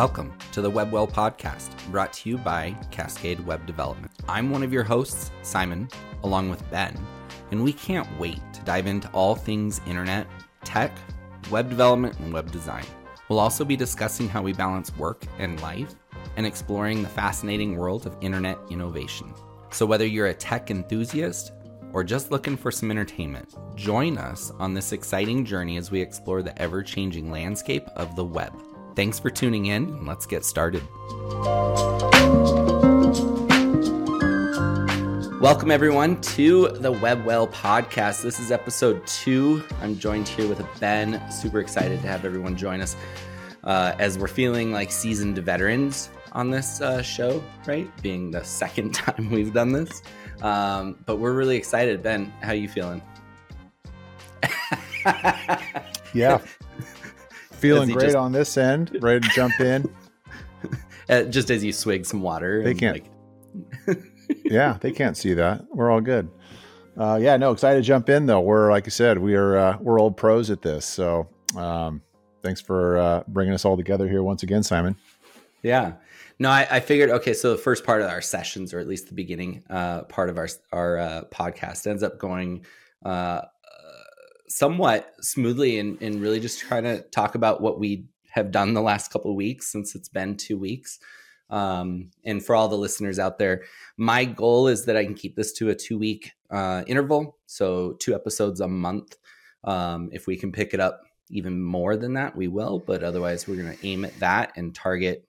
Welcome to the WebWell podcast, brought to you by Cascade Web Development. I'm one of your hosts, Simon, along with Ben, and we can't wait to dive into all things internet, tech, web development, and web design. We'll also be discussing how we balance work and life and exploring the fascinating world of internet innovation. So, whether you're a tech enthusiast or just looking for some entertainment, join us on this exciting journey as we explore the ever changing landscape of the web. Thanks for tuning in, and let's get started. Welcome, everyone, to the WebWell podcast. This is episode two. I'm joined here with Ben. Super excited to have everyone join us uh, as we're feeling like seasoned veterans on this uh, show, right? Being the second time we've done this. Um, but we're really excited. Ben, how you feeling? yeah. Feeling great just... on this end, ready to jump in. Uh, just as you swig some water. They can't. Like... yeah, they can't see that. We're all good. Uh, yeah, no, excited to jump in though. We're like I said, we are uh, we're old pros at this. So um, thanks for uh, bringing us all together here once again, Simon. Yeah. No, I, I, figured okay. So the first part of our sessions, or at least the beginning uh, part of our our uh, podcast, ends up going uh, somewhat smoothly, and, and really just trying to talk about what we have done the last couple of weeks since it's been two weeks. Um, and for all the listeners out there, my goal is that I can keep this to a two week uh, interval, so two episodes a month. Um, if we can pick it up even more than that, we will. But otherwise, we're going to aim at that and target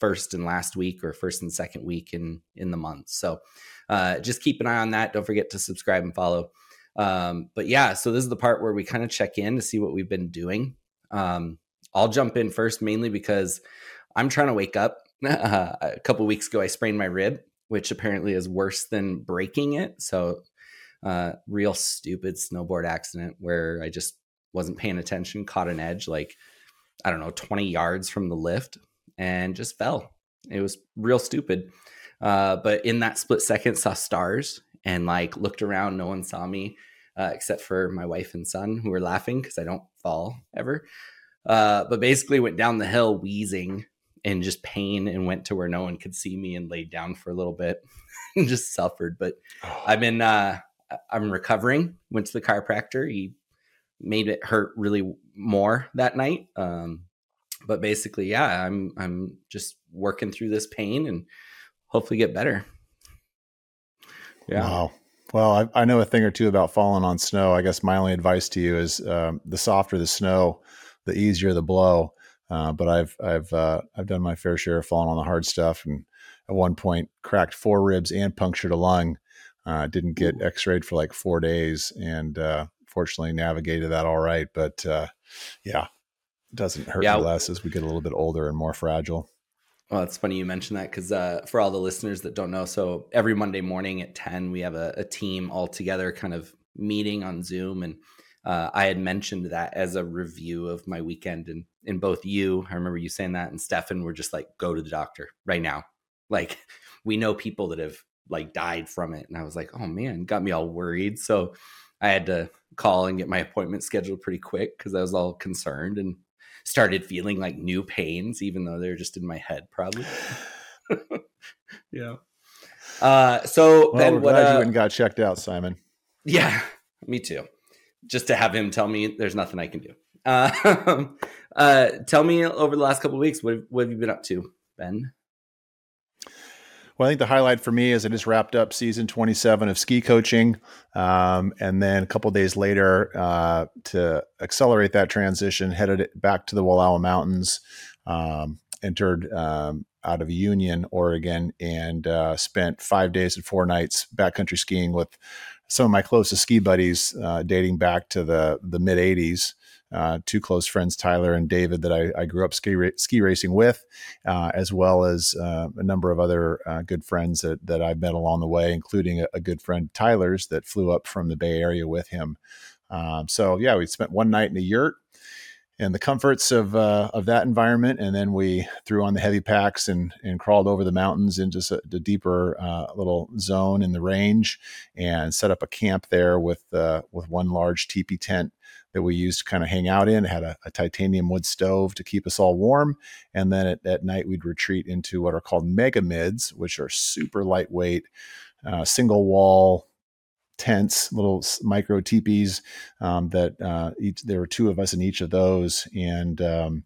first and last week or first and second week in in the month. So uh, just keep an eye on that. Don't forget to subscribe and follow. Um, but yeah, so this is the part where we kind of check in to see what we've been doing. Um, I'll jump in first, mainly because I'm trying to wake up. Uh, a couple weeks ago, I sprained my rib, which apparently is worse than breaking it. So, uh, real stupid snowboard accident where I just wasn't paying attention, caught an edge like I don't know, 20 yards from the lift and just fell. It was real stupid. Uh, but in that split second, saw stars and like looked around. No one saw me uh, except for my wife and son who were laughing because I don't fall ever. Uh, but basically went down the hill wheezing and just pain and went to where no one could see me and laid down for a little bit and just suffered. But oh. I've been, uh, I'm recovering. Went to the chiropractor. He made it hurt really more that night. Um, but basically, yeah, I'm I'm just working through this pain and hopefully get better. Yeah. Wow. Well, I, I, know a thing or two about falling on snow. I guess my only advice to you is um, the softer the snow, the easier the blow. Uh, but I've I've uh, I've done my fair share of falling on the hard stuff, and at one point cracked four ribs and punctured a lung. Uh, didn't get X-rayed for like four days, and uh, fortunately navigated that all right. But uh, yeah, It doesn't hurt yeah. less as we get a little bit older and more fragile. Well, it's funny you mentioned that because uh, for all the listeners that don't know, so every Monday morning at 10, we have a, a team all together kind of meeting on Zoom. And uh, I had mentioned that as a review of my weekend. And, and both you, I remember you saying that, and Stefan were just like, go to the doctor right now. Like, we know people that have like died from it. And I was like, oh man, got me all worried. So I had to call and get my appointment scheduled pretty quick because I was all concerned. And started feeling like new pains, even though they're just in my head, probably. yeah. Uh, so well, Ben, what uh, you went and got checked out, Simon? Yeah, me too. Just to have him tell me there's nothing I can do. Uh, uh, tell me over the last couple weeks, what, what have you been up to, Ben? Well, I think the highlight for me is I just wrapped up season 27 of ski coaching. Um, and then a couple days later, uh, to accelerate that transition, headed back to the Wallowa Mountains, um, entered um, out of Union, Oregon, and uh, spent five days and four nights backcountry skiing with some of my closest ski buddies uh, dating back to the, the mid 80s uh, two close friends, Tyler and David, that I, I grew up ski, ra- ski racing with, uh, as well as uh, a number of other uh, good friends that, that I've met along the way, including a, a, good friend, Tyler's, that flew up from the Bay Area with him. Um, so, yeah, we spent one night in a yurt and the comforts of uh, of that environment, and then we threw on the heavy packs and and crawled over the mountains into the deeper uh, little zone in the range, and set up a camp there with uh, with one large teepee tent that we used to kind of hang out in. It had a, a, titanium wood stove to keep us all warm, and then at, at, night we'd retreat into what are called mega mids, which are super lightweight, uh, single wall tents, little micro teepees. Um, that uh, each there were two of us in each of those, and um,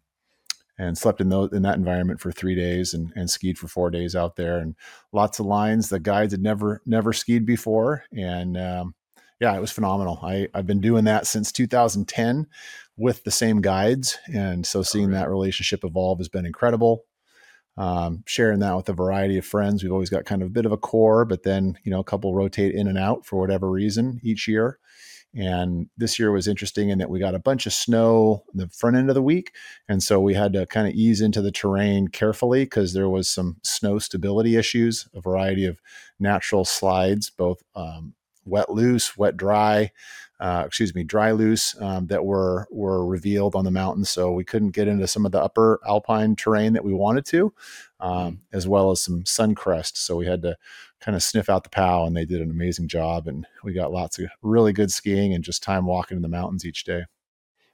and slept in those in that environment for three days, and, and skied for four days out there, and lots of lines. The guides had never never skied before, and um, yeah, it was phenomenal. I I've been doing that since 2010 with the same guides, and so seeing that relationship evolve has been incredible um, sharing that with a variety of friends. We've always got kind of a bit of a core, but then you know a couple rotate in and out for whatever reason each year. And this year was interesting in that we got a bunch of snow the front end of the week, and so we had to kind of ease into the terrain carefully because there was some snow stability issues, a variety of natural slides, both um, wet loose, wet dry, uh, excuse me, dry loose um, that were were revealed on the mountain. So we couldn't get into some of the upper alpine terrain that we wanted to, um, mm. as well as some sun crust. So we had to kind of sniff out the POW, and they did an amazing job. And we got lots of really good skiing and just time walking in the mountains each day.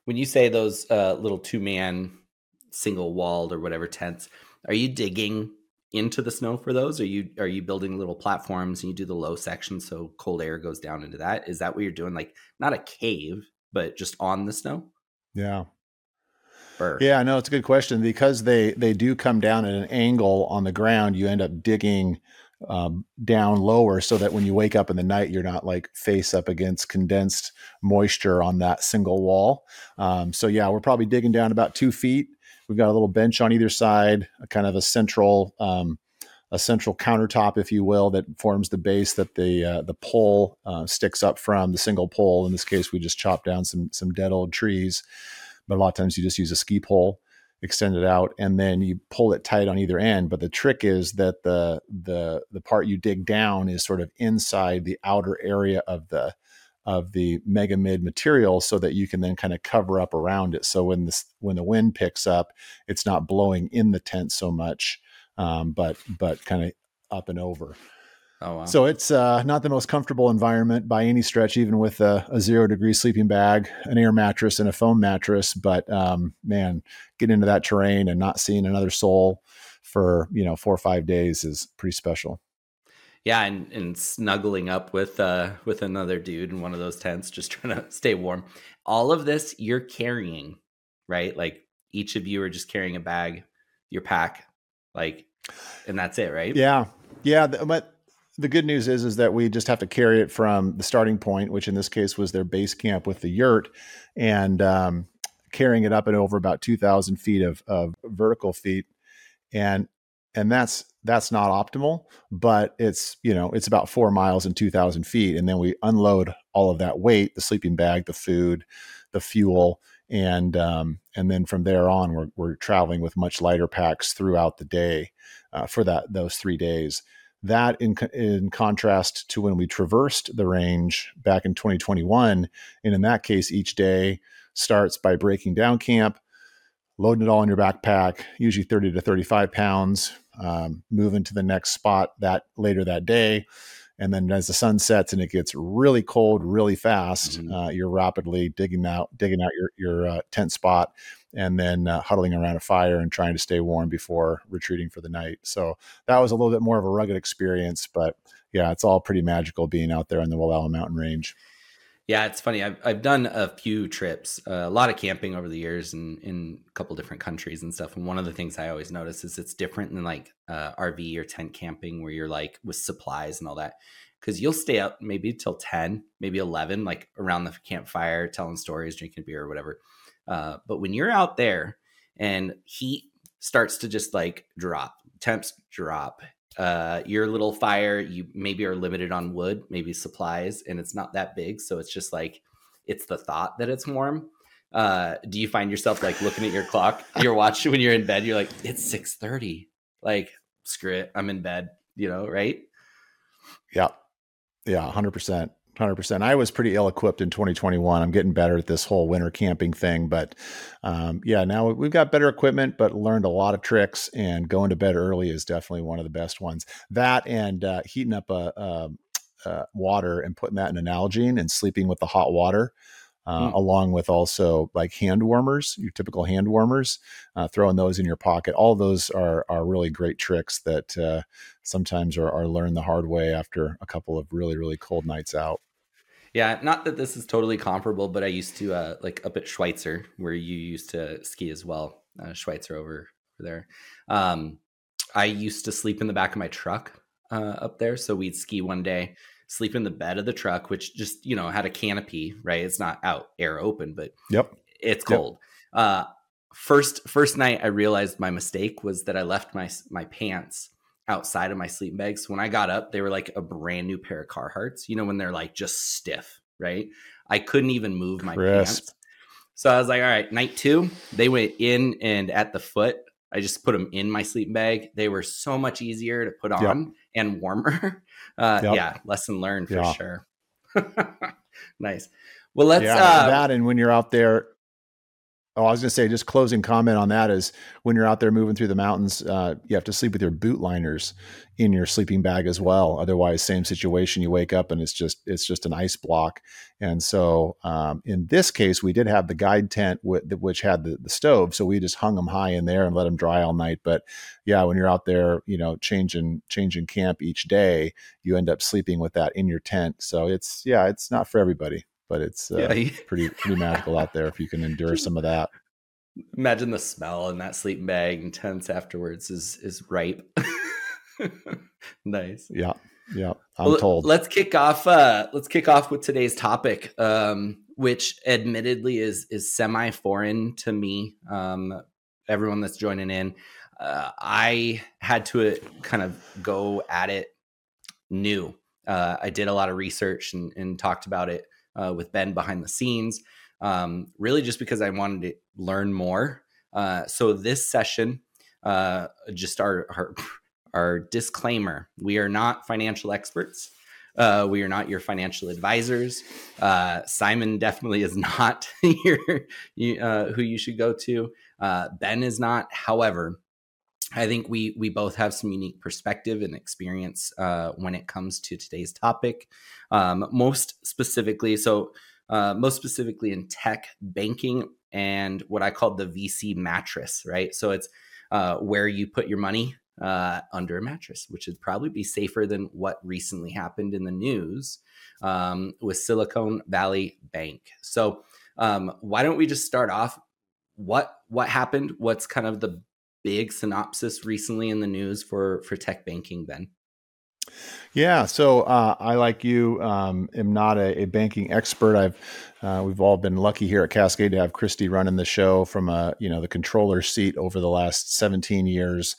When you say those uh, little two man single walled or whatever tents, are you digging into the snow for those? Are you are you building little platforms and you do the low section so cold air goes down into that? Is that what you're doing? Like not a cave, but just on the snow? Yeah. Burr. Yeah, no, it's a good question because they they do come down at an angle on the ground. You end up digging um, down lower so that when you wake up in the night, you're not like face up against condensed moisture on that single wall. Um, so yeah, we're probably digging down about two feet We've got a little bench on either side, a kind of a central um, a central countertop, if you will, that forms the base that the uh, the pole uh, sticks up from. The single pole. In this case, we just chop down some some dead old trees, but a lot of times you just use a ski pole, extend it out, and then you pull it tight on either end. But the trick is that the the the part you dig down is sort of inside the outer area of the of the mega mid material so that you can then kind of cover up around it. So when this when the wind picks up, it's not blowing in the tent so much, um, but but kind of up and over. Oh, wow. So it's uh, not the most comfortable environment by any stretch, even with a, a, zero degree sleeping bag, an air mattress, and a foam mattress. But um, man, getting into that terrain and not seeing another soul for you know four or five days is pretty special yeah and, and snuggling up with uh with another dude in one of those tents just trying to stay warm. All of this you're carrying right? Like each of you are just carrying a bag your pack like and that's it right? Yeah. Yeah but the good news is is that we just have to carry it from the starting point which in this case was their base camp with the yurt and um, carrying it up and over about 2000 feet of, of vertical feet. And and that's that's not optimal but it's you know it's about four miles and 2000 feet and then we unload all of that weight the sleeping bag the food the fuel and um, and then from there on we're, we're traveling with much lighter packs throughout the day uh, for that those three days. That in, in contrast to when we traversed the range back in 2021 and in that case each day starts by breaking down camp loading it all in your backpack usually 30 to 35 pounds um, moving to the next spot that later that day. And then as the sun sets and it gets really cold really fast, mm-hmm. uh, you're rapidly digging out digging out your your uh, tent spot and then uh, huddling around a fire and trying to stay warm before retreating for the night. So that was a little bit more of a rugged experience, but yeah, it's all pretty magical being out there in the Wallowa Mountain Range. Yeah, it's funny. I've I've done a few trips, uh, a lot of camping over the years, in in a couple different countries and stuff. And one of the things I always notice is it's different than like uh, RV or tent camping, where you're like with supplies and all that, because you'll stay up maybe till ten, maybe eleven, like around the campfire, telling stories, drinking beer or whatever. Uh, but when you're out there and heat starts to just like drop, temps drop, uh, your little fire, you maybe are limited on wood, maybe supplies, and it's not that big. So it's just like, it's the thought that it's warm. Uh, do you find yourself like looking at your clock, your watch when you're in bed? You're like, it's six thirty. Like, screw it, I'm in bed. You know, right? Yeah, yeah, hundred percent. Hundred percent. I was pretty ill equipped in 2021. I'm getting better at this whole winter camping thing, but um, yeah, now we've got better equipment, but learned a lot of tricks. And going to bed early is definitely one of the best ones. That and uh, heating up a, a, a, water and putting that in an Nalgene and sleeping with the hot water uh, mm. along with also like hand warmers, your typical hand warmers, uh, throwing those in your pocket. All those are are really great tricks that uh, sometimes are, are learned the hard way after a couple of really really cold nights out. Yeah, not that this is totally comparable, but I used to uh, like up at Schweitzer where you used to ski as well. Uh, Schweitzer over, over there. Um, I used to sleep in the back of my truck uh, up there, so we'd ski one day sleep in the bed of the truck, which just, you know, had a canopy, right? It's not out air open, but yep. it's cold. Yep. Uh, first, first night I realized my mistake was that I left my, my pants outside of my sleeping bags. When I got up, they were like a brand new pair of Carhartts, you know, when they're like just stiff, right? I couldn't even move my Crisp. pants. So I was like, all right, night two, they went in and at the foot, I just put them in my sleeping bag. They were so much easier to put on yep. and warmer. Uh, yep. Yeah, lesson learned for yeah. sure. nice. Well, let's yeah, uh, that and when you're out there Oh, I was going to say, just closing comment on that is when you're out there moving through the mountains, uh, you have to sleep with your boot liners in your sleeping bag as well. Otherwise, same situation. You wake up and it's just it's just an ice block. And so, um, in this case, we did have the guide tent with, which had the, the stove, so we just hung them high in there and let them dry all night. But yeah, when you're out there, you know, changing changing camp each day, you end up sleeping with that in your tent. So it's yeah, it's not for everybody but it's uh, yeah. pretty pretty magical out there if you can endure some of that. Imagine the smell in that sleeping bag and tents afterwards is is ripe. nice. Yeah. Yeah. I'm well, told. Let's kick off uh let's kick off with today's topic. Um which admittedly is is semi foreign to me. Um everyone that's joining in. Uh, I had to uh, kind of go at it new. Uh, I did a lot of research and, and talked about it uh, with Ben behind the scenes, um, really just because I wanted to learn more. Uh, so this session, uh, just our, our, our disclaimer: we are not financial experts. Uh, we are not your financial advisors. Uh, Simon definitely is not your, uh, who you should go to. Uh, ben is not. However, I think we we both have some unique perspective and experience uh, when it comes to today's topic. Um, most specifically, so uh, most specifically in tech, banking, and what I call the VC mattress. Right, so it's uh, where you put your money uh, under a mattress, which would probably be safer than what recently happened in the news um, with Silicon Valley Bank. So um, why don't we just start off? What what happened? What's kind of the big synopsis recently in the news for for tech banking, Ben? Yeah, so uh, I, like you, um, am not a, a, banking expert. I've uh, we've all been lucky here at Cascade to have Christy running the show from a you know the controller seat over the last 17 years.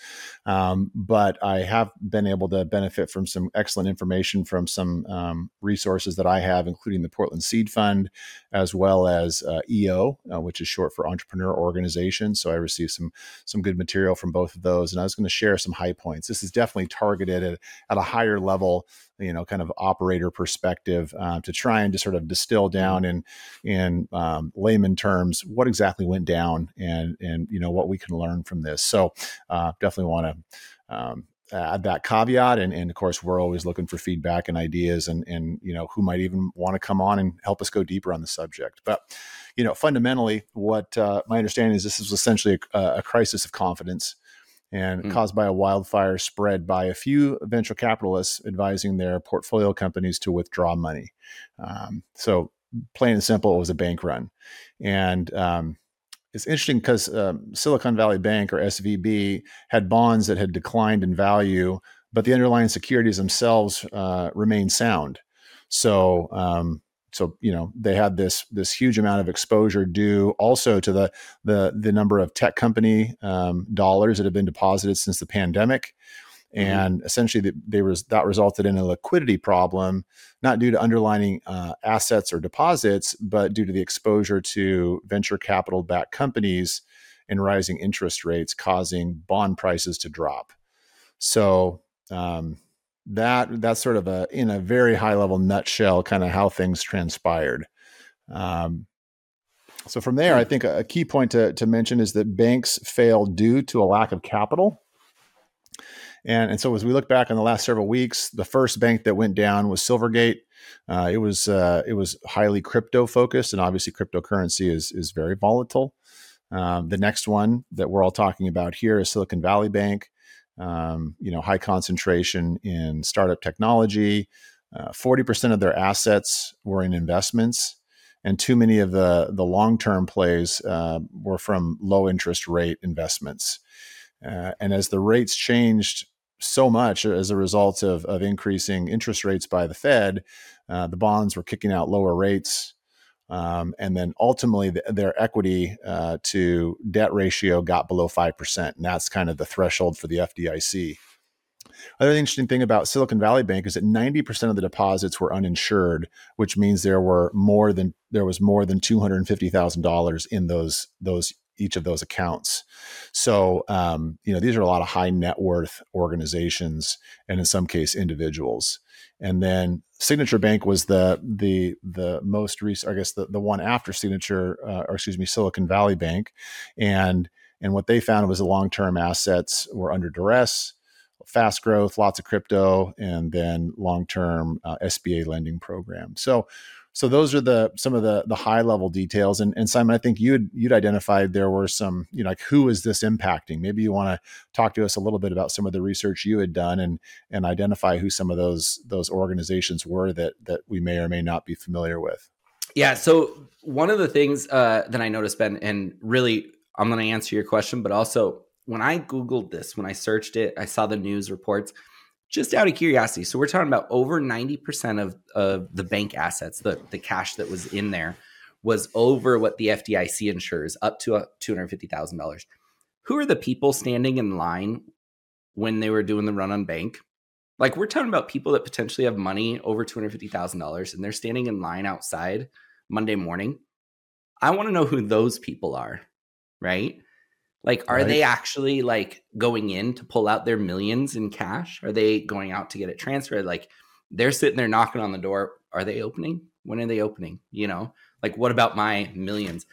Um, but I have been able to benefit from some excellent information from some um, resources that I have, including the Portland Seed Fund, as well as uh, EO, uh, which is short for Entrepreneur Organization. So I received some some good material from both of those, and I was going to share some high points. This is definitely targeted at, at a higher level you know kind of operator perspective uh, to try and just sort of distill mm-hmm. down in in um, layman terms what exactly went down and and you know what we can learn from this so uh, definitely want to um, add that caveat and, and of course we're always looking for feedback and ideas and and you know who might even want to come on and help us go deeper on the subject but you know fundamentally what uh, my understanding is this is essentially a, a crisis of confidence and mm. caused by a wildfire spread by a few venture capitalists advising their portfolio companies to withdraw money. Um, so, plain and simple, it was a bank run. And um, it's interesting because um, Silicon Valley Bank or SVB had bonds that had declined in value, but the underlying securities themselves uh, remained sound. So, um, so you know they had this this huge amount of exposure due also to the the the number of tech company um, dollars that have been deposited since the pandemic mm-hmm. and essentially they, that resulted in a liquidity problem not due to underlying uh, assets or deposits but due to the exposure to venture capital backed companies and rising interest rates causing bond prices to drop so um, that that's sort of a in a very high level nutshell, kind of how things transpired. Um, so from there, I think a key point to, to mention is that banks fail due to a lack of capital. And, and so as we look back on the last several weeks, the first bank that went down was Silvergate. Uh, it was uh, it was highly crypto focused, and obviously cryptocurrency is is very volatile. Um, the next one that we're all talking about here is Silicon Valley Bank. Um, you know, high concentration in startup technology. Uh, forty percent of their assets were in investments, and too many of the the long term plays uh, were from low interest rate investments. Uh, and as the rates changed so much as a result of, of increasing interest rates by the Fed, uh, the bonds were kicking out lower rates. Um, and then ultimately, the, their equity uh, to debt ratio got below 5%. And that's kind of the threshold for the FDIC. Another interesting thing about Silicon Valley Bank is that 90% of the deposits were uninsured, which means there were more than there was more than $250,000 in those those each of those accounts. So, um, you know, these are a lot of high net worth organizations, and in some case, individuals. And then Signature Bank was the the the most recent, I guess, the the one after Signature, uh, or excuse me, Silicon Valley Bank, and and what they found was the long term assets were under duress, fast growth, lots of crypto, and then long term uh, SBA lending program. So so those are the some of the the high level details. And, and simon i think you'd you'd identified there were some you know like who is this impacting? Maybe you want to talk to us a little bit about some of the research you had done and and identify who some of those those organizations were that that we may or may not be familiar with. Yeah so one of the things uh, that i noticed ben and really i'm going to answer your question but also when i googled this when i searched it i saw the news reports just out of curiosity, so we're talking about over 90% of, of the bank assets, the, the cash that was in there was over what the FDIC insures, up to uh, $250,000. Who are the people standing in line when they were doing the run on bank? Like we're talking about people that potentially have money over $250,000 and they're standing in line outside Monday morning. I want to know who those people are, right? Like, are right. they actually like going in to pull out their millions in cash? Are they going out to get it transferred? Like, they're sitting there knocking on the door. Are they opening? When are they opening? You know, like, what about my millions?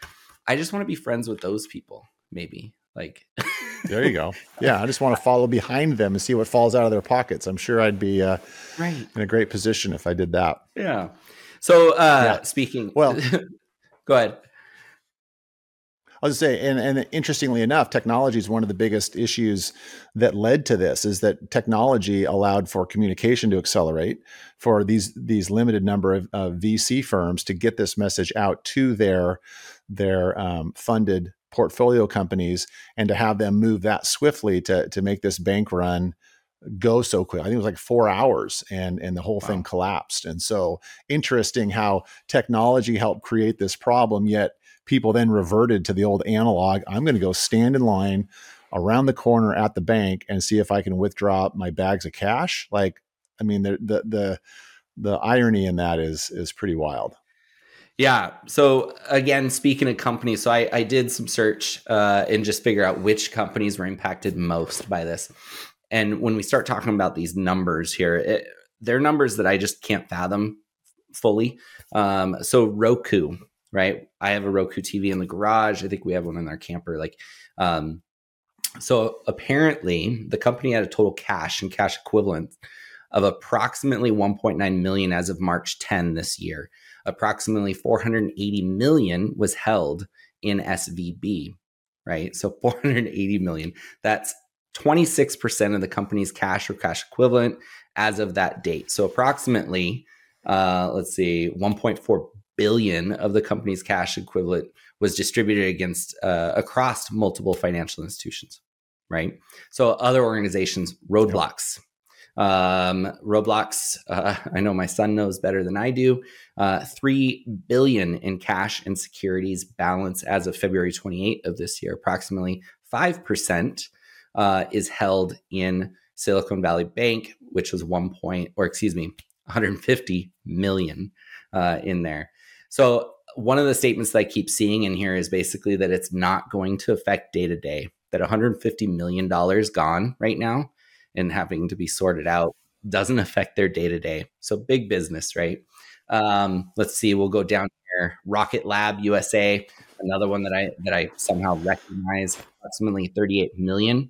I just want to be friends with those people, maybe. Like, there you go. Yeah, I just want to follow behind them and see what falls out of their pockets. I'm sure I'd be uh, right in a great position if I did that. Yeah. So, uh, yeah. speaking, well, go ahead. I was say, and, and interestingly enough, technology is one of the biggest issues that led to this. Is that technology allowed for communication to accelerate for these these limited number of uh, VC firms to get this message out to their their um, funded portfolio companies and to have them move that swiftly to to make this bank run go so quick. I think it was like four hours and and the whole wow. thing collapsed. And so interesting how technology helped create this problem, yet people then reverted to the old analog. I'm going to go stand in line around the corner at the bank and see if I can withdraw my bags of cash. Like, I mean, the the the the irony in that is is pretty wild. Yeah. So again, speaking of companies, so I, I did some search uh, and just figure out which companies were impacted most by this. And when we start talking about these numbers here, it, they're numbers that I just can't fathom fully. Um, so Roku, right? I have a Roku TV in the garage. I think we have one in our camper. Like, um, so apparently the company had a total cash and cash equivalent of approximately 1.9 million as of March 10 this year. Approximately 480 million was held in SVB, right? So 480 million. That's 26% of the company's cash or cash equivalent as of that date. So approximately, uh, let's see, 1.4 billion of the company's cash equivalent was distributed against uh, across multiple financial institutions right? So other organizations roadblocks um, roblox uh, i know my son knows better than i do. Uh, 3 billion in cash and securities balance as of february 28 of this year. Approximately 5% uh, is held in silicon valley bank which was 1 point or excuse me 150 million uh, in there so one of the statements that I keep seeing in here is basically that it's not going to affect day to day. That 150 million dollars gone right now and having to be sorted out doesn't affect their day to day. So big business, right? Um, let's see, we'll go down here. Rocket Lab USA, another one that I that I somehow recognize, approximately 38 million,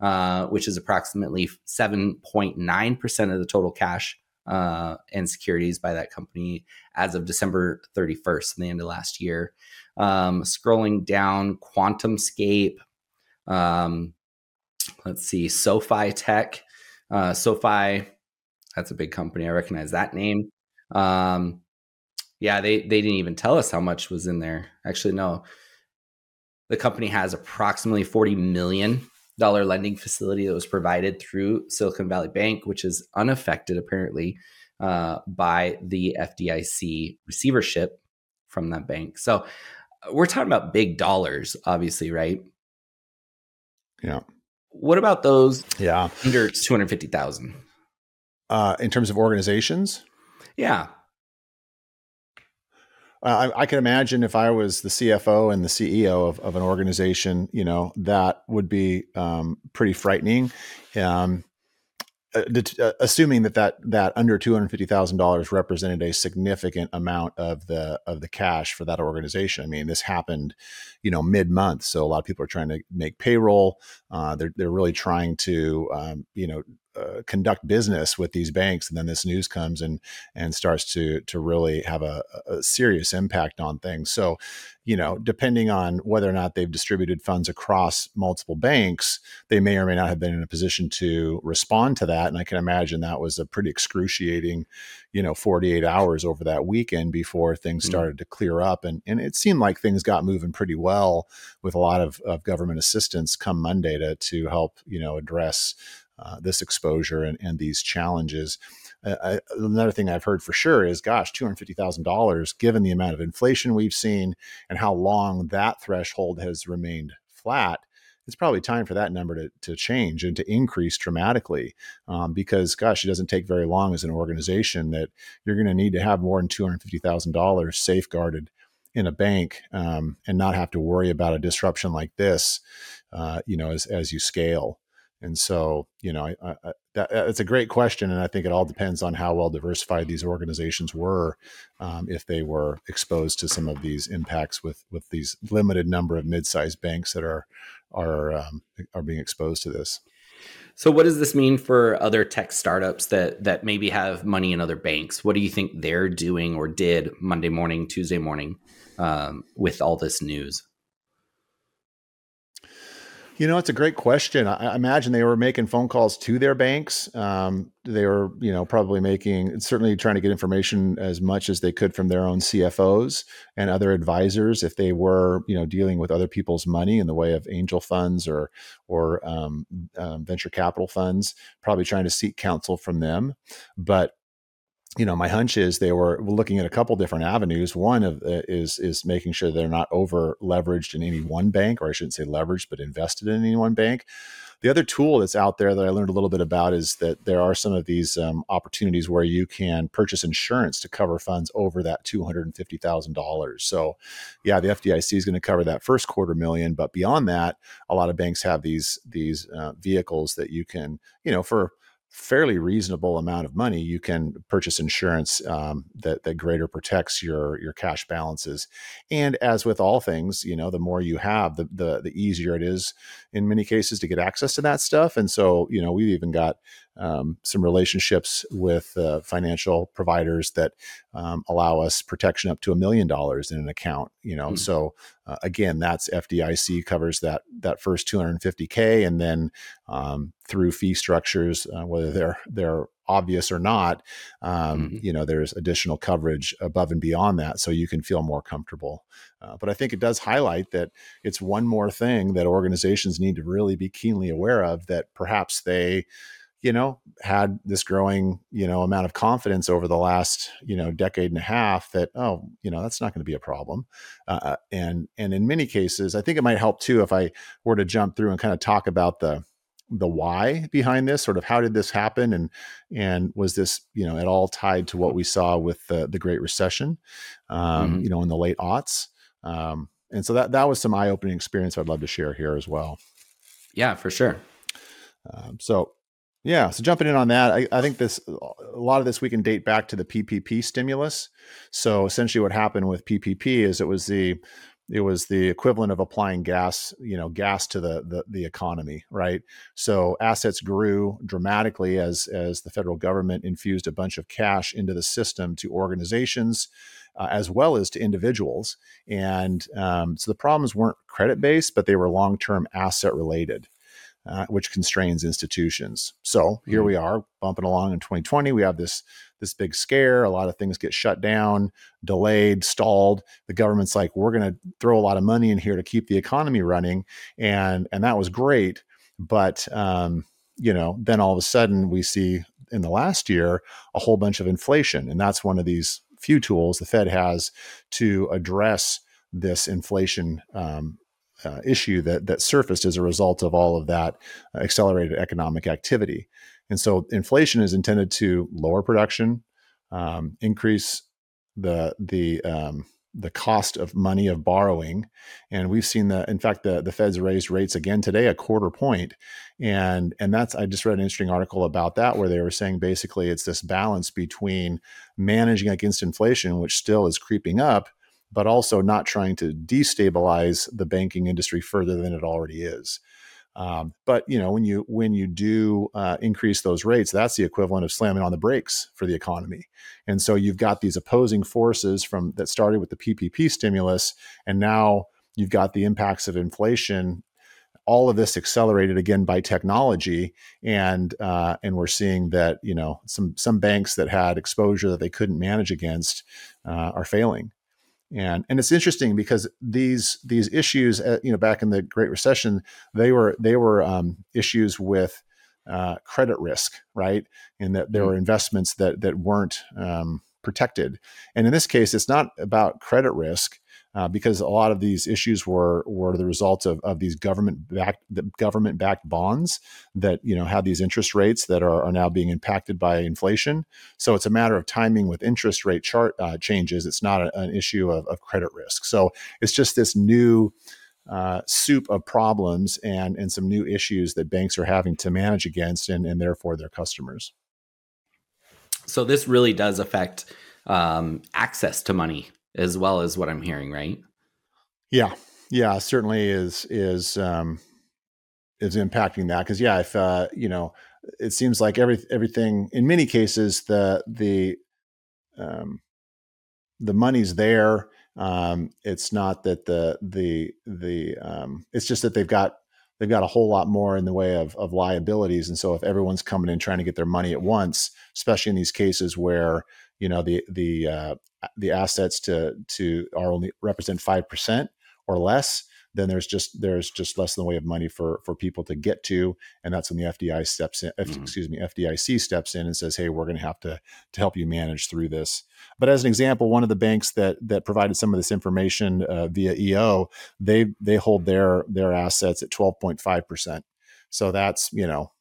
uh, which is approximately 7.9 percent of the total cash uh, and securities by that company as of December 31st, the end of last year. Um, scrolling down, QuantumScape. Um, let's see, SoFi Tech. Uh, SoFi, that's a big company. I recognize that name. Um, yeah, they they didn't even tell us how much was in there. Actually, no. The company has approximately 40 million dollar lending facility that was provided through Silicon Valley Bank, which is unaffected apparently uh, by the FDIC receivership from that bank. So we're talking about big dollars, obviously, right? Yeah. What about those? Yeah. Under two hundred fifty thousand. Uh, in terms of organizations. Yeah. Uh, I, I, can imagine if I was the CFO and the CEO of, of an organization, you know, that would be um, pretty frightening. Um, uh, uh, assuming that that that under two hundred fifty thousand dollars represented a significant amount of the of the cash for that organization. I mean, this happened, you know, mid month, so a lot of people are trying to make payroll. Uh, they're they're really trying to, um, you know, uh, conduct business with these banks, and then this news comes and and starts to to really have a, a, serious impact on things. So, you know, depending on whether or not they've distributed funds across multiple banks, they may or may not have been in a position to respond to that. And I can imagine that was a pretty excruciating, you know, 48 hours over that weekend before things mm-hmm. started mm-hmm. to clear up. And and it seemed like things got moving pretty well with a lot of, of government assistance come Monday to to help you know address uh, this exposure and, and these challenges. Uh, another thing I've heard for sure is, gosh, two hundred fifty thousand dollars, given the amount of inflation we've seen and how long that threshold has remained flat. It's probably time for that number to, to change and to increase dramatically, um, because gosh, it doesn't take very long as an organization that you're going to need to have more than two hundred fifty thousand dollars safeguarded in a bank um, and not have to worry about a disruption like this, uh, you know, as as you scale. And so, you know, I, I, that, that's a great question, and I think it all depends on how well diversified these organizations were, um, if they were exposed to some of these impacts with with these limited number of mid-sized banks that are are um, are being exposed to this. So, what does this mean for other tech startups that that maybe have money in other banks? What do you think they're doing or did Monday morning, Tuesday morning, um, with all this news? You know, it's a great question. I, imagine they were making phone calls to their banks. Um, they were, you know, probably making certainly trying to get information as much as they could from their own CFOs and other advisors if they were, you know, dealing with other people's money in the way of angel funds or or um, um, venture capital funds. Probably trying to seek counsel from them, but you know, my hunch is they were looking at a couple different avenues. One of uh, is is making sure they're not over leveraged in any one bank, or I shouldn't say leveraged, but invested in any one bank. The other tool that's out there that I learned a little bit about is that there are some of these um, opportunities where you can purchase insurance to cover funds over that two hundred and fifty thousand dollars. So, yeah, the FDIC is going to cover that first quarter million, but beyond that, a lot of banks have these these uh, vehicles that you can, you know, for fairly reasonable amount of money, you can purchase insurance um, that that greater protects your your cash balances. And as with all things, you know, the more you have, the the the easier it is in many cases to get access to that stuff. And so, you know, we've even got um, some relationships with uh, financial providers that um, allow us protection up to a million dollars in an account. You know, mm-hmm. so uh, again, that's FDIC covers that that first 250k, and then um, through fee structures, uh, whether they're they're obvious or not, um, mm-hmm. you know, there's additional coverage above and beyond that, so you can feel more comfortable. Uh, but I think it does highlight that it's one more thing that organizations need to really be keenly aware of that perhaps they you know, had this growing, you know, amount of confidence over the last, you know, decade and a half that, oh, you know, that's not going to be a problem. Uh, uh, and and in many cases, I think it might help too if I were to jump through and kind of talk about the the why behind this, sort of how did this happen, and and was this, you know, at all tied to what we saw with the the Great Recession, um, mm-hmm. you know, in the late aughts. Um, and so that that was some eye opening experience I'd love to share here as well. Yeah, for sure. Um, so Yeah. So jumping in on that, I, I, think this a lot of this we can date back to the PPP stimulus. So essentially, what happened with PPP is it was the it was the equivalent of applying gas, you know, gas to the, the the economy, right? So assets grew dramatically as as the federal government infused a bunch of cash into the system to organizations, uh, as well as to individuals. And um, so the problems weren't credit based, but they were long term asset related uh, which constrains institutions. So here mm we are bumping along in 2020. We have this this big scare. A lot of things get shut down, delayed, stalled. The government's like, we're going to throw a lot of money in here to keep the economy running, and and that was great. But um, you know, then all of a sudden we see in the last year a whole bunch of inflation, and that's one of these few tools the Fed has to address this inflation um, uh, issue that that surfaced as a result of all of that uh, accelerated economic activity. And so inflation is intended to lower production, um, increase the the um, the cost of money of borrowing, and we've seen that. In fact, the the Fed's raised rates again today a quarter point, and and that's I just read an interesting article about that where they were saying basically it's this balance between managing against inflation, which still is creeping up, but also not trying to destabilize the banking industry further than it already is. Um, but you know, when you when you do uh, increase those rates, that's the equivalent of slamming on the brakes for the economy. And so you've got these opposing forces from that started with the PPP stimulus, and now you've got the impacts of inflation. All of this accelerated again by technology, and uh, and we're seeing that you know some some banks that had exposure that they couldn't manage against uh, are failing and and it's interesting because these these issues uh, you know back in the great recession they were they were um, issues with uh, credit risk right? And that there mm-hmm. were investments that that weren't um, protected. And in this case it's not about credit risk uh, because a lot of these issues were were the result of, of these government backed government backed bonds that you know had these interest rates that are, are now being impacted by inflation. So it's a matter of timing with interest rate chart uh, changes. It's not a, an issue of, of credit risk. So it's just this new uh, soup of problems and and some new issues that banks are having to manage against and, and therefore their customers. So this really does affect um, access to money as well as what I'm hearing, right? Yeah, yeah, certainly is is um, is impacting that because yeah, if uh, you know, it seems like every everything in many cases the the um, the money's there. Um, it's not that the the the um, it's just that they've got they've got a whole lot more in the way of, of liabilities. And so if everyone's coming in trying to get their money at once, especially in these cases where you know the the uh, the assets to to are only represent five percent or less, then there's just there's just less than the way of money for for people to get to, and that's when the FDI steps in. Mm-hmm. Excuse me, FDIC steps in and says, "Hey, we're going to have to to help you manage through this." But as an example, one of the banks that that provided some of this information uh, via EO, they they hold their their assets at twelve point five percent. So that's you know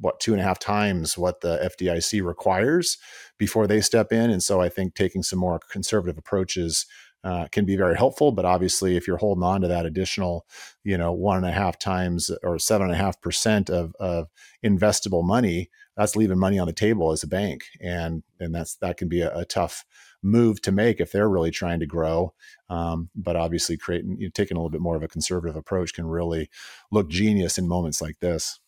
what two and a half times what the FDIC requires before they step in. And so I think taking some more conservative approaches uh, can be very helpful. But obviously, if you're holding on to that additional, you know, one and a half times or seven and a half percent of, of investable money, that's leaving money on the table as a bank, and and that's that can be a, a tough move to make if they're really trying to grow. Um, but obviously, creating you know, taking a little bit more of a conservative approach can really look genius in moments like this.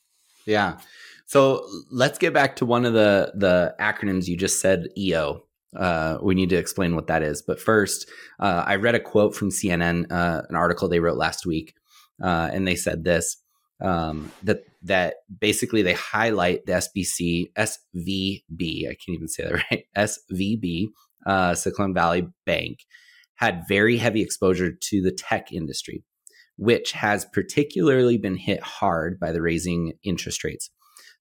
Yeah. So let's get back to one of the the acronyms you just said, EO. Uh, we need to explain what that is. But first, uh, I read a quote from CNN, uh, an article they wrote last week, uh, and they said this um, that that basically they highlight the SBC SVB. I can't even say that right. SVB, uh, Silicon Valley Bank, had very heavy exposure to the tech industry, which has particularly been hit hard by the raising interest rates.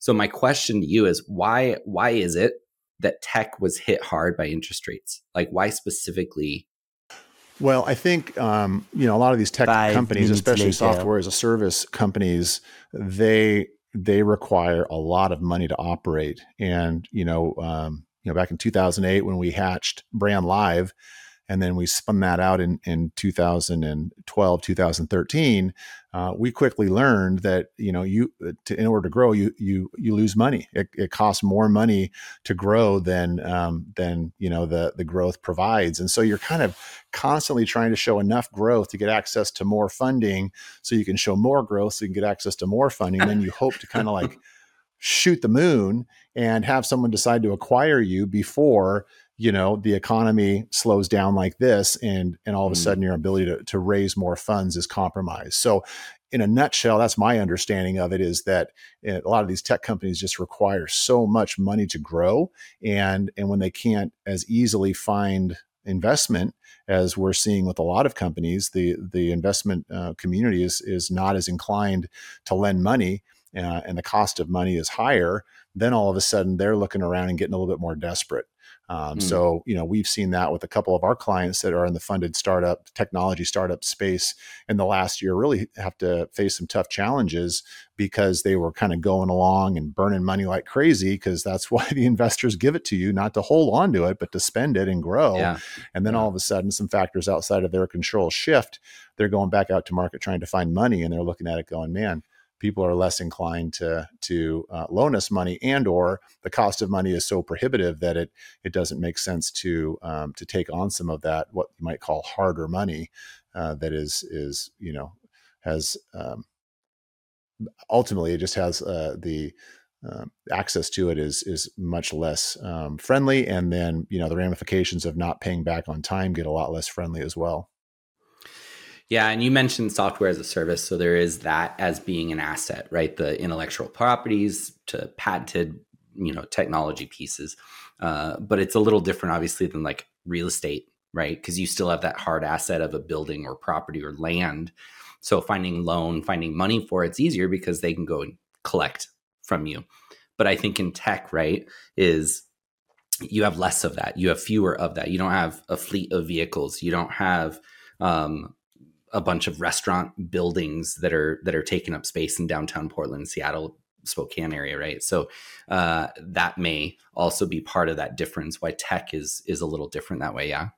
So my question to you is why why is it that tech was hit hard by interest rates? Like why specifically? Well, I think um, you know a lot of these tech Five companies, especially later. software as a service companies, they they require a lot of money to operate. And you know, um, you know, back in 2008 when we hatched Brandlive, and then we spun that out in, in 2012 2013 uh, we quickly learned that you know you uh, to, in order to grow you you you lose money. It, it costs more money to grow than um, than you know the the growth provides. And so you're kind of constantly trying to show enough growth to get access to more funding so you can show more growth so you can get access to more funding. Then you hope to kind of like shoot the moon and have someone decide to acquire you before you know the economy slows down like this and and all of a mm. sudden your ability to, to raise more funds is compromised so in a nutshell that's my understanding of it is that eh, a lot of these tech companies just require so much money to grow and and when they can't as easily find investment as we're seeing with a lot of companies the the investment uh, community is is not as inclined to lend money uh, and the cost of money is higher then all of a sudden they're looking around and getting a little bit more desperate um, mm. So, you know, we've seen that with a couple of our clients that are in the funded startup, technology startup space in the last year really have to face some tough challenges because they were kind of going along and burning money like crazy because that's why the investors give it to you, not to hold on to it, but to spend it and grow. Yeah. And then yeah. all of a sudden, some factors outside of their control shift. They're going back out to market trying to find money and they're looking at it going, man, people are less inclined to to uh, loan us money, and or the cost of money is so prohibitive that it it doesn't make sense to um, to take on some of that what you might call harder money uh, that is is you know has um, ultimately it just has uh, the uh, access to it is is much less um, friendly, and then you know the ramifications of not paying back on time get a lot less friendly as well. Yeah, and you mentioned software as a service, so there is that as being an asset, right? The intellectual properties to patented, you know, technology pieces, uh, but it's a little different, obviously, than like real estate, right? Because you still have that hard asset of a building or property or land. So finding loan, finding money for it's easier because they can go and collect from you. But I think in tech, right, is you have less of that. You have fewer of that. You don't have a fleet of vehicles. You don't have um, a bunch of restaurant buildings that are that are taking up space in downtown Portland, Seattle, Spokane area, right? So uh, that may also be part of that difference. Why tech is is a little different that way, yeah.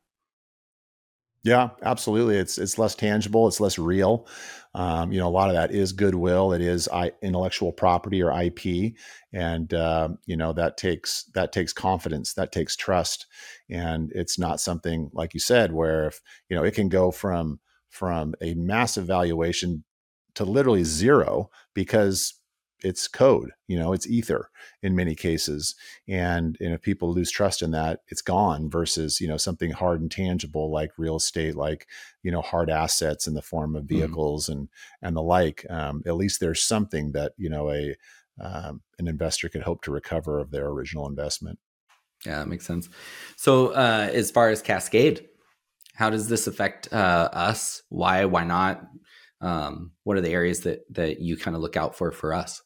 Yeah, absolutely. It's it's less tangible. It's less real. Um, you know, a lot of that is goodwill. It is I, intellectual property or IP, and uh, you know that takes that takes confidence. That takes trust, and it's not something like you said where if you know it can go from from a massive valuation to literally zero because it's code you know it's ether in many cases and, and if people lose trust in that it's gone versus you know something hard and tangible like real estate like you know hard assets in the form of mm-hmm. vehicles mm-hmm. and and the like um, at least there's something that you know a um, an investor could hope to recover of their original investment yeah that makes sense so uh, as far as cascade how does this affect uh, us? Why? Why not? Um, what are the areas that that you kind of look out for for us?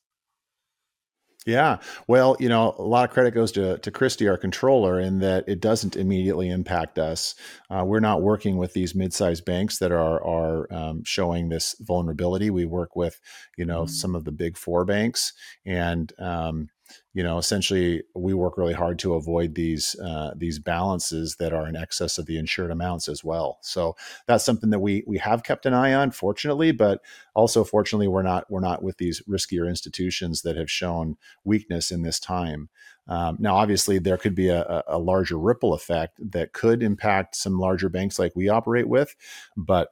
Yeah. Well, you know, a lot of credit goes to, to Christy, our controller, in that it doesn't immediately impact us. Uh, we're not working with these mid-sized banks that are are um, showing this vulnerability. We work with, you know, mm-hmm. some of the big four banks, and um, you know essentially we work really hard to avoid these uh, these balances that are in excess of the insured amounts as well. So that's something that we we have kept an eye on fortunately but also fortunately we're not we're not with these riskier institutions that have shown weakness in this time. Um, now obviously there could be a, a larger ripple effect that could impact some larger banks like we operate with but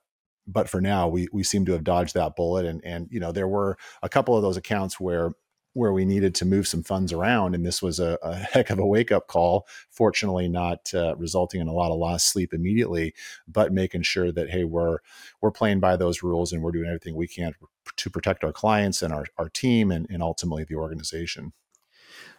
but for now we we seem to have dodged that bullet. And and you know there were a couple of those accounts where where we needed to move some funds around. And this was a, a heck of a wake up call. Fortunately, not uh, resulting in a lot of lost sleep immediately, but making sure that hey, we're we're playing by those rules and we're doing everything we can to protect our clients and our, our team and, and ultimately the organization.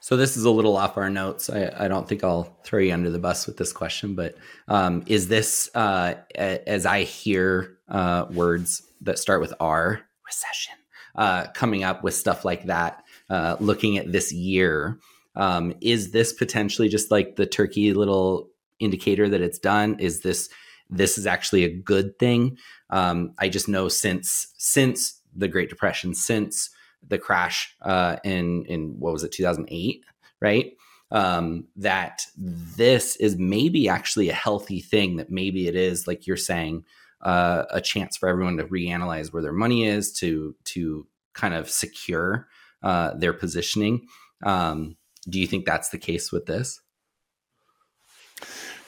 So this is a little off our notes. I, I, don't think I'll throw you under the bus with this question, but um, is this uh, as I hear uh, words that start with R, recession, uh, coming up with stuff like that? Uh, looking at this year, um, is this potentially just like the turkey little indicator that it's done? Is this this is actually a good thing? Um, I just know since since the Great Depression, since the crash uh, in in what was it, two thousand eight, right? um, that this is maybe actually a healthy thing. That maybe it is like you're saying uh, a chance for everyone to reanalyze where their money is to to kind of secure uh, their positioning. Um, do you think that's the case with this?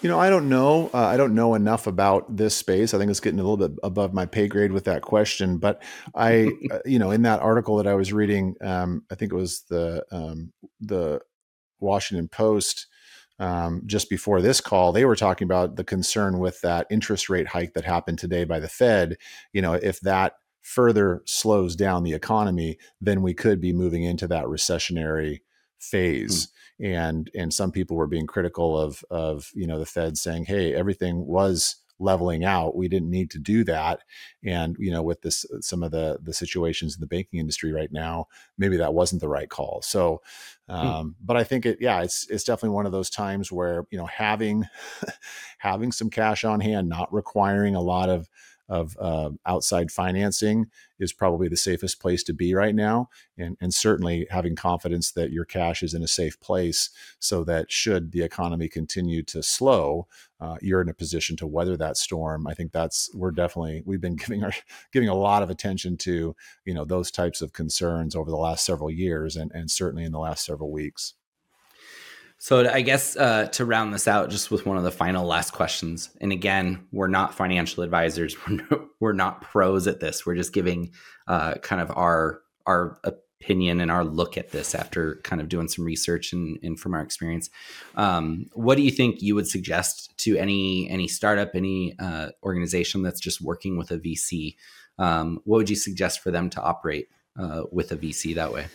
You know, I don't know. Uh, I don't know enough about this space. I think it's getting a little bit above my pay grade with that question. But I, uh, you know, in that article that I was reading, um, I think it was the um, the Washington Post um, just before this call, they were talking about the concern with that interest rate hike that happened today by the Fed. You know, if that further slows down the economy, then we could be moving into that recessionary phase. Hmm. And and some people were being critical of of you know the Fed saying, hey, everything was leveling out. We didn't need to do that. And you know, with this some of the the situations in the banking industry right now, maybe that wasn't the right call. So, hmm. um, mm. but I think it, yeah, it's it's definitely one of those times where you know having having some cash on hand, not requiring a lot of of uh, outside financing is probably the safest place to be right now. And, and certainly having confidence that your cash is in a safe place so that should the economy continue to slow, uh, you're in a position to weather that storm. I think that's, we're definitely, we've been giving our, giving a lot of attention to, you know, those types of concerns over the last several years and, and certainly in the last several weeks. So I guess uh, to round this out, just with one of the final last questions, and again, we're not financial advisors. We're not, we're not pros at this. We're just giving uh, kind of our our opinion and our look at this after kind of doing some research and, and from our experience. Um, what do you think you would suggest to any any startup, any uh, organization that's just working with a VC? Um, what would you suggest for them to operate uh, with a VC that way?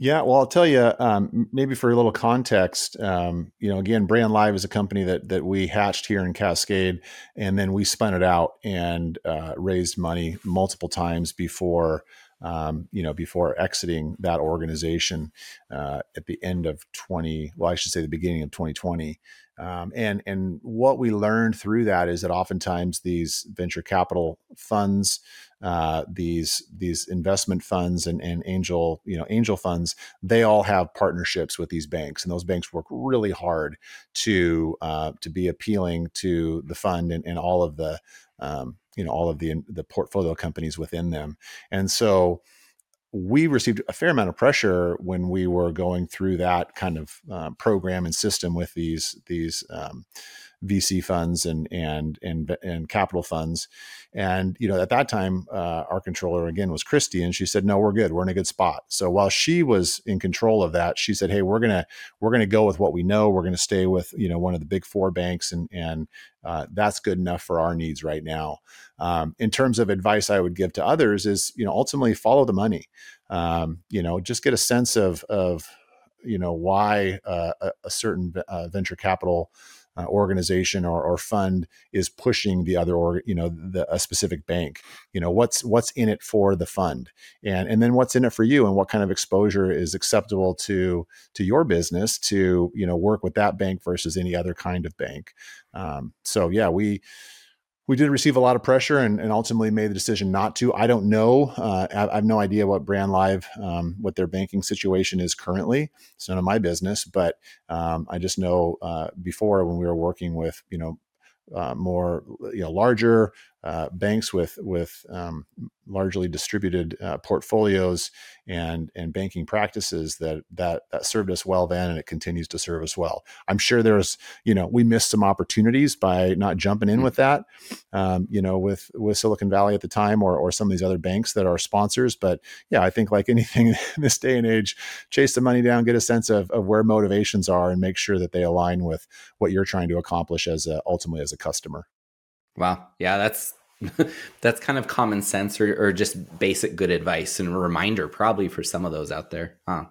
Yeah, well, I'll tell you, um, maybe for a little context, um, you know, again, Brandlive is a company that that we hatched here in Cascade, and then we spun it out and uh, raised money multiple times before, um, you know, before exiting that organization uh, at the end of twenty. Well, I should say the beginning of twenty twenty. Um, and and what we learned through that is that oftentimes these venture capital funds, uh, these these investment funds and, and angel you know angel funds, they all have partnerships with these banks, and those banks work really hard to uh, to be appealing to the fund and, and all of the um, you know all of the the portfolio companies within them, and so we received a fair amount of pressure when we were going through that kind of uh, program and system with these these um, VC funds and and and and capital funds. And you know, at that time, uh, our controller again was Christy, and she said, "No, we're good. We're in a good spot." So while she was in control of that, she said, "Hey, we're gonna we're gonna go with what we know. We're gonna stay with you know one of the big four banks, and and uh, that's good enough for our needs right now." Um, in terms of advice, I would give to others is you know ultimately follow the money. Um, you know, just get a sense of of you know why uh, a, a, certain uh, venture capital uh, organization or, or, fund is pushing the other or you know the, a specific bank. You know what's what's in it for the fund? And and then what's in it for you and what kind of exposure is acceptable to to your business to you know work with that bank versus any other kind of bank? Um, so yeah we we did receive a lot of pressure and, and, ultimately made the decision not to. I don't know. Uh, I, I, have no idea what Brandlive, um, what their banking situation is currently. It's none of my business, but um, I just know uh, before when we were working with, you know, uh, more, you know, larger uh, banks with with um, largely distributed uh, portfolios and and banking practices that that that served us well then and it continues to serve us well. I'm sure there's you know we missed some opportunities by not jumping in mm-hmm. with that, um, you know with with Silicon Valley at the time or or some of these other banks that are sponsors. But yeah, I think like anything in this day and age, chase the money down, get a sense of of where motivations are, and make sure that they align with what you're trying to accomplish as a, ultimately as a customer. Wow. Yeah, that's that's kind of common sense or, or just basic good advice and a reminder probably for some of those out there. Huh.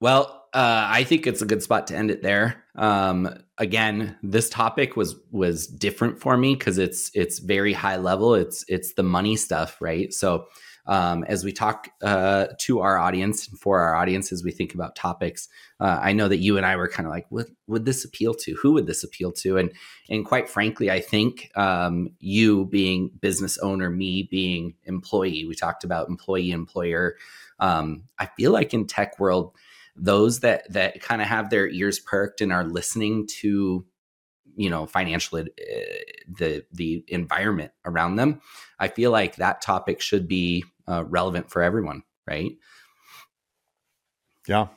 Well, uh, I think it's a good spot to end it there. Um, again, this topic was was different for me because it's it's very high level. It's it's the money stuff, right? So um, as we talk uh, to our audience and for our audience as we think about topics. Uh, I know that you and I were kind of like, what would this appeal to? Who would this appeal to? And and quite frankly, I think um, you being business owner, me being employee. We talked about employee employer. Um, I feel like in tech world those that that kind of have their ears perked and are listening to you know financial uh, the the environment around them i feel like that topic should be uh, relevant for everyone right? Yeah.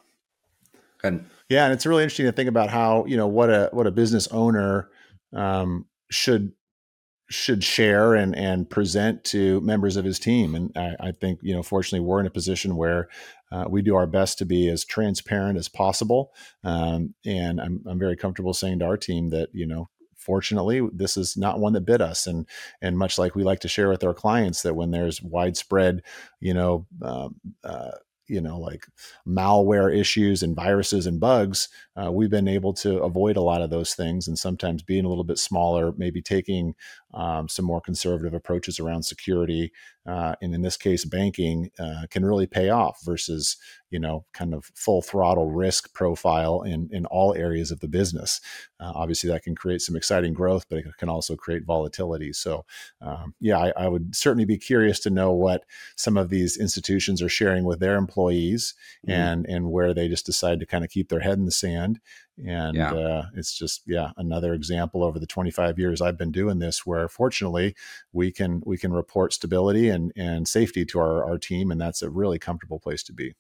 And yeah and it's really interesting to think about how you know what a what a business owner um, should should share and and present to members of his team. And I, I think you know, fortunately, we're in a position where uh, we do our best to be as transparent as possible. Um, and I'm I'm very comfortable saying to our team that you know. Fortunately, this is not one that bit us, and and much like we like to share with our clients, that when there's widespread, you know, um, uh, you know like malware issues and viruses and bugs uh, we've been able to avoid a lot of those things and sometimes being a little bit smaller maybe taking um, some more conservative approaches around security uh, and in this case banking uh, can really pay off versus you know kind of full throttle risk profile in in all areas of the business. Uh, obviously that can create some exciting growth but it can also create volatility. So um, yeah I, I, would certainly be curious to know what some of these institutions are sharing with their employees mm-hmm. and and where they just decide to kind of keep their head in the sand and yeah. uh, it's just yeah another example over the 25 years i've been doing this where fortunately we can we can report stability and and safety to our, our team and that's a really comfortable place to be.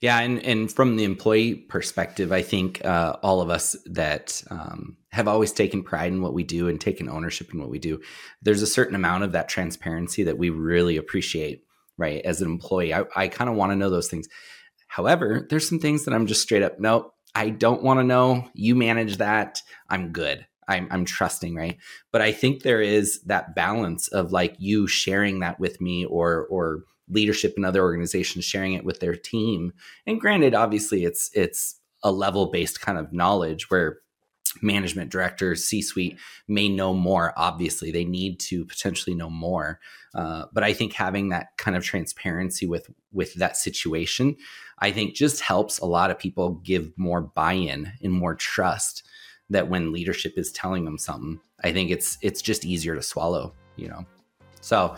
Yeah and and from the employee perspective i think uh, all of us that um, have always taken pride in what we do and taken ownership in what we do there's a certain amount of that transparency that we really appreciate right as an employee. I, I kind of want to know those things. However there's some things that i'm just straight up nope I don't want to know. You manage that. I'm good. I'm, I'm trusting, right? But I think there is that balance of like you sharing that with me or or leadership in other organizations sharing it with their team. And granted, obviously it's it's a level based kind of knowledge where management directors, C suite may know more. Obviously, they need to potentially know more. Uh, but I think having that kind of transparency with with that situation, I think just helps a lot of people give more buy in and more trust that when leadership is telling them something, I think it's it's just easier to swallow. You know, so.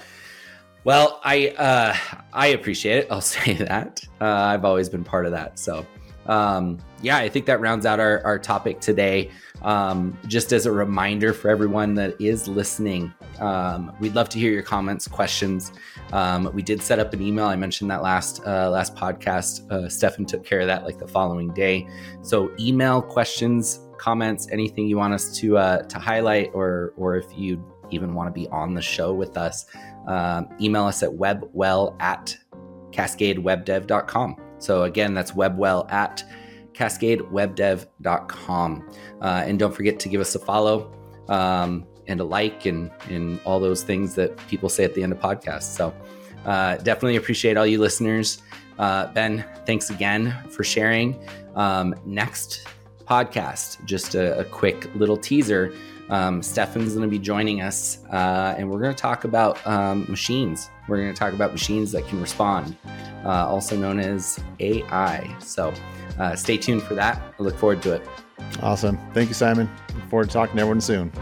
Well, I uh, I appreciate it. I'll say that. Uh, I've always been part of that. So um, yeah, I think that rounds out our, our topic today. Um, just as a reminder for everyone that is listening, um, we'd love to hear your comments, questions. Um, we did set up an email. I mentioned that last uh, last podcast. Uh, Stefan took care of that like the following day. So email questions, comments, anything you want us to uh, to highlight, or or if you even want to be on the show with us, um, email us at webwell at cascadewebdev.com. So again, that's webwell at cascadewebdev.com. Uh, and don't forget to give us a follow um, and a like and, and all those things that people say at the end of podcasts. So uh, definitely appreciate all you listeners. Uh, ben, thanks again for sharing. Um, next podcast, just a, a, quick little teaser. Um, Stefan's going to be joining us, uh, and we're going to talk about um, machines. We're going to talk about machines that can respond uh, also known as AI. So uh, stay tuned for that. I look forward to it. Awesome. Thank you, Simon. Look forward to talking to everyone soon.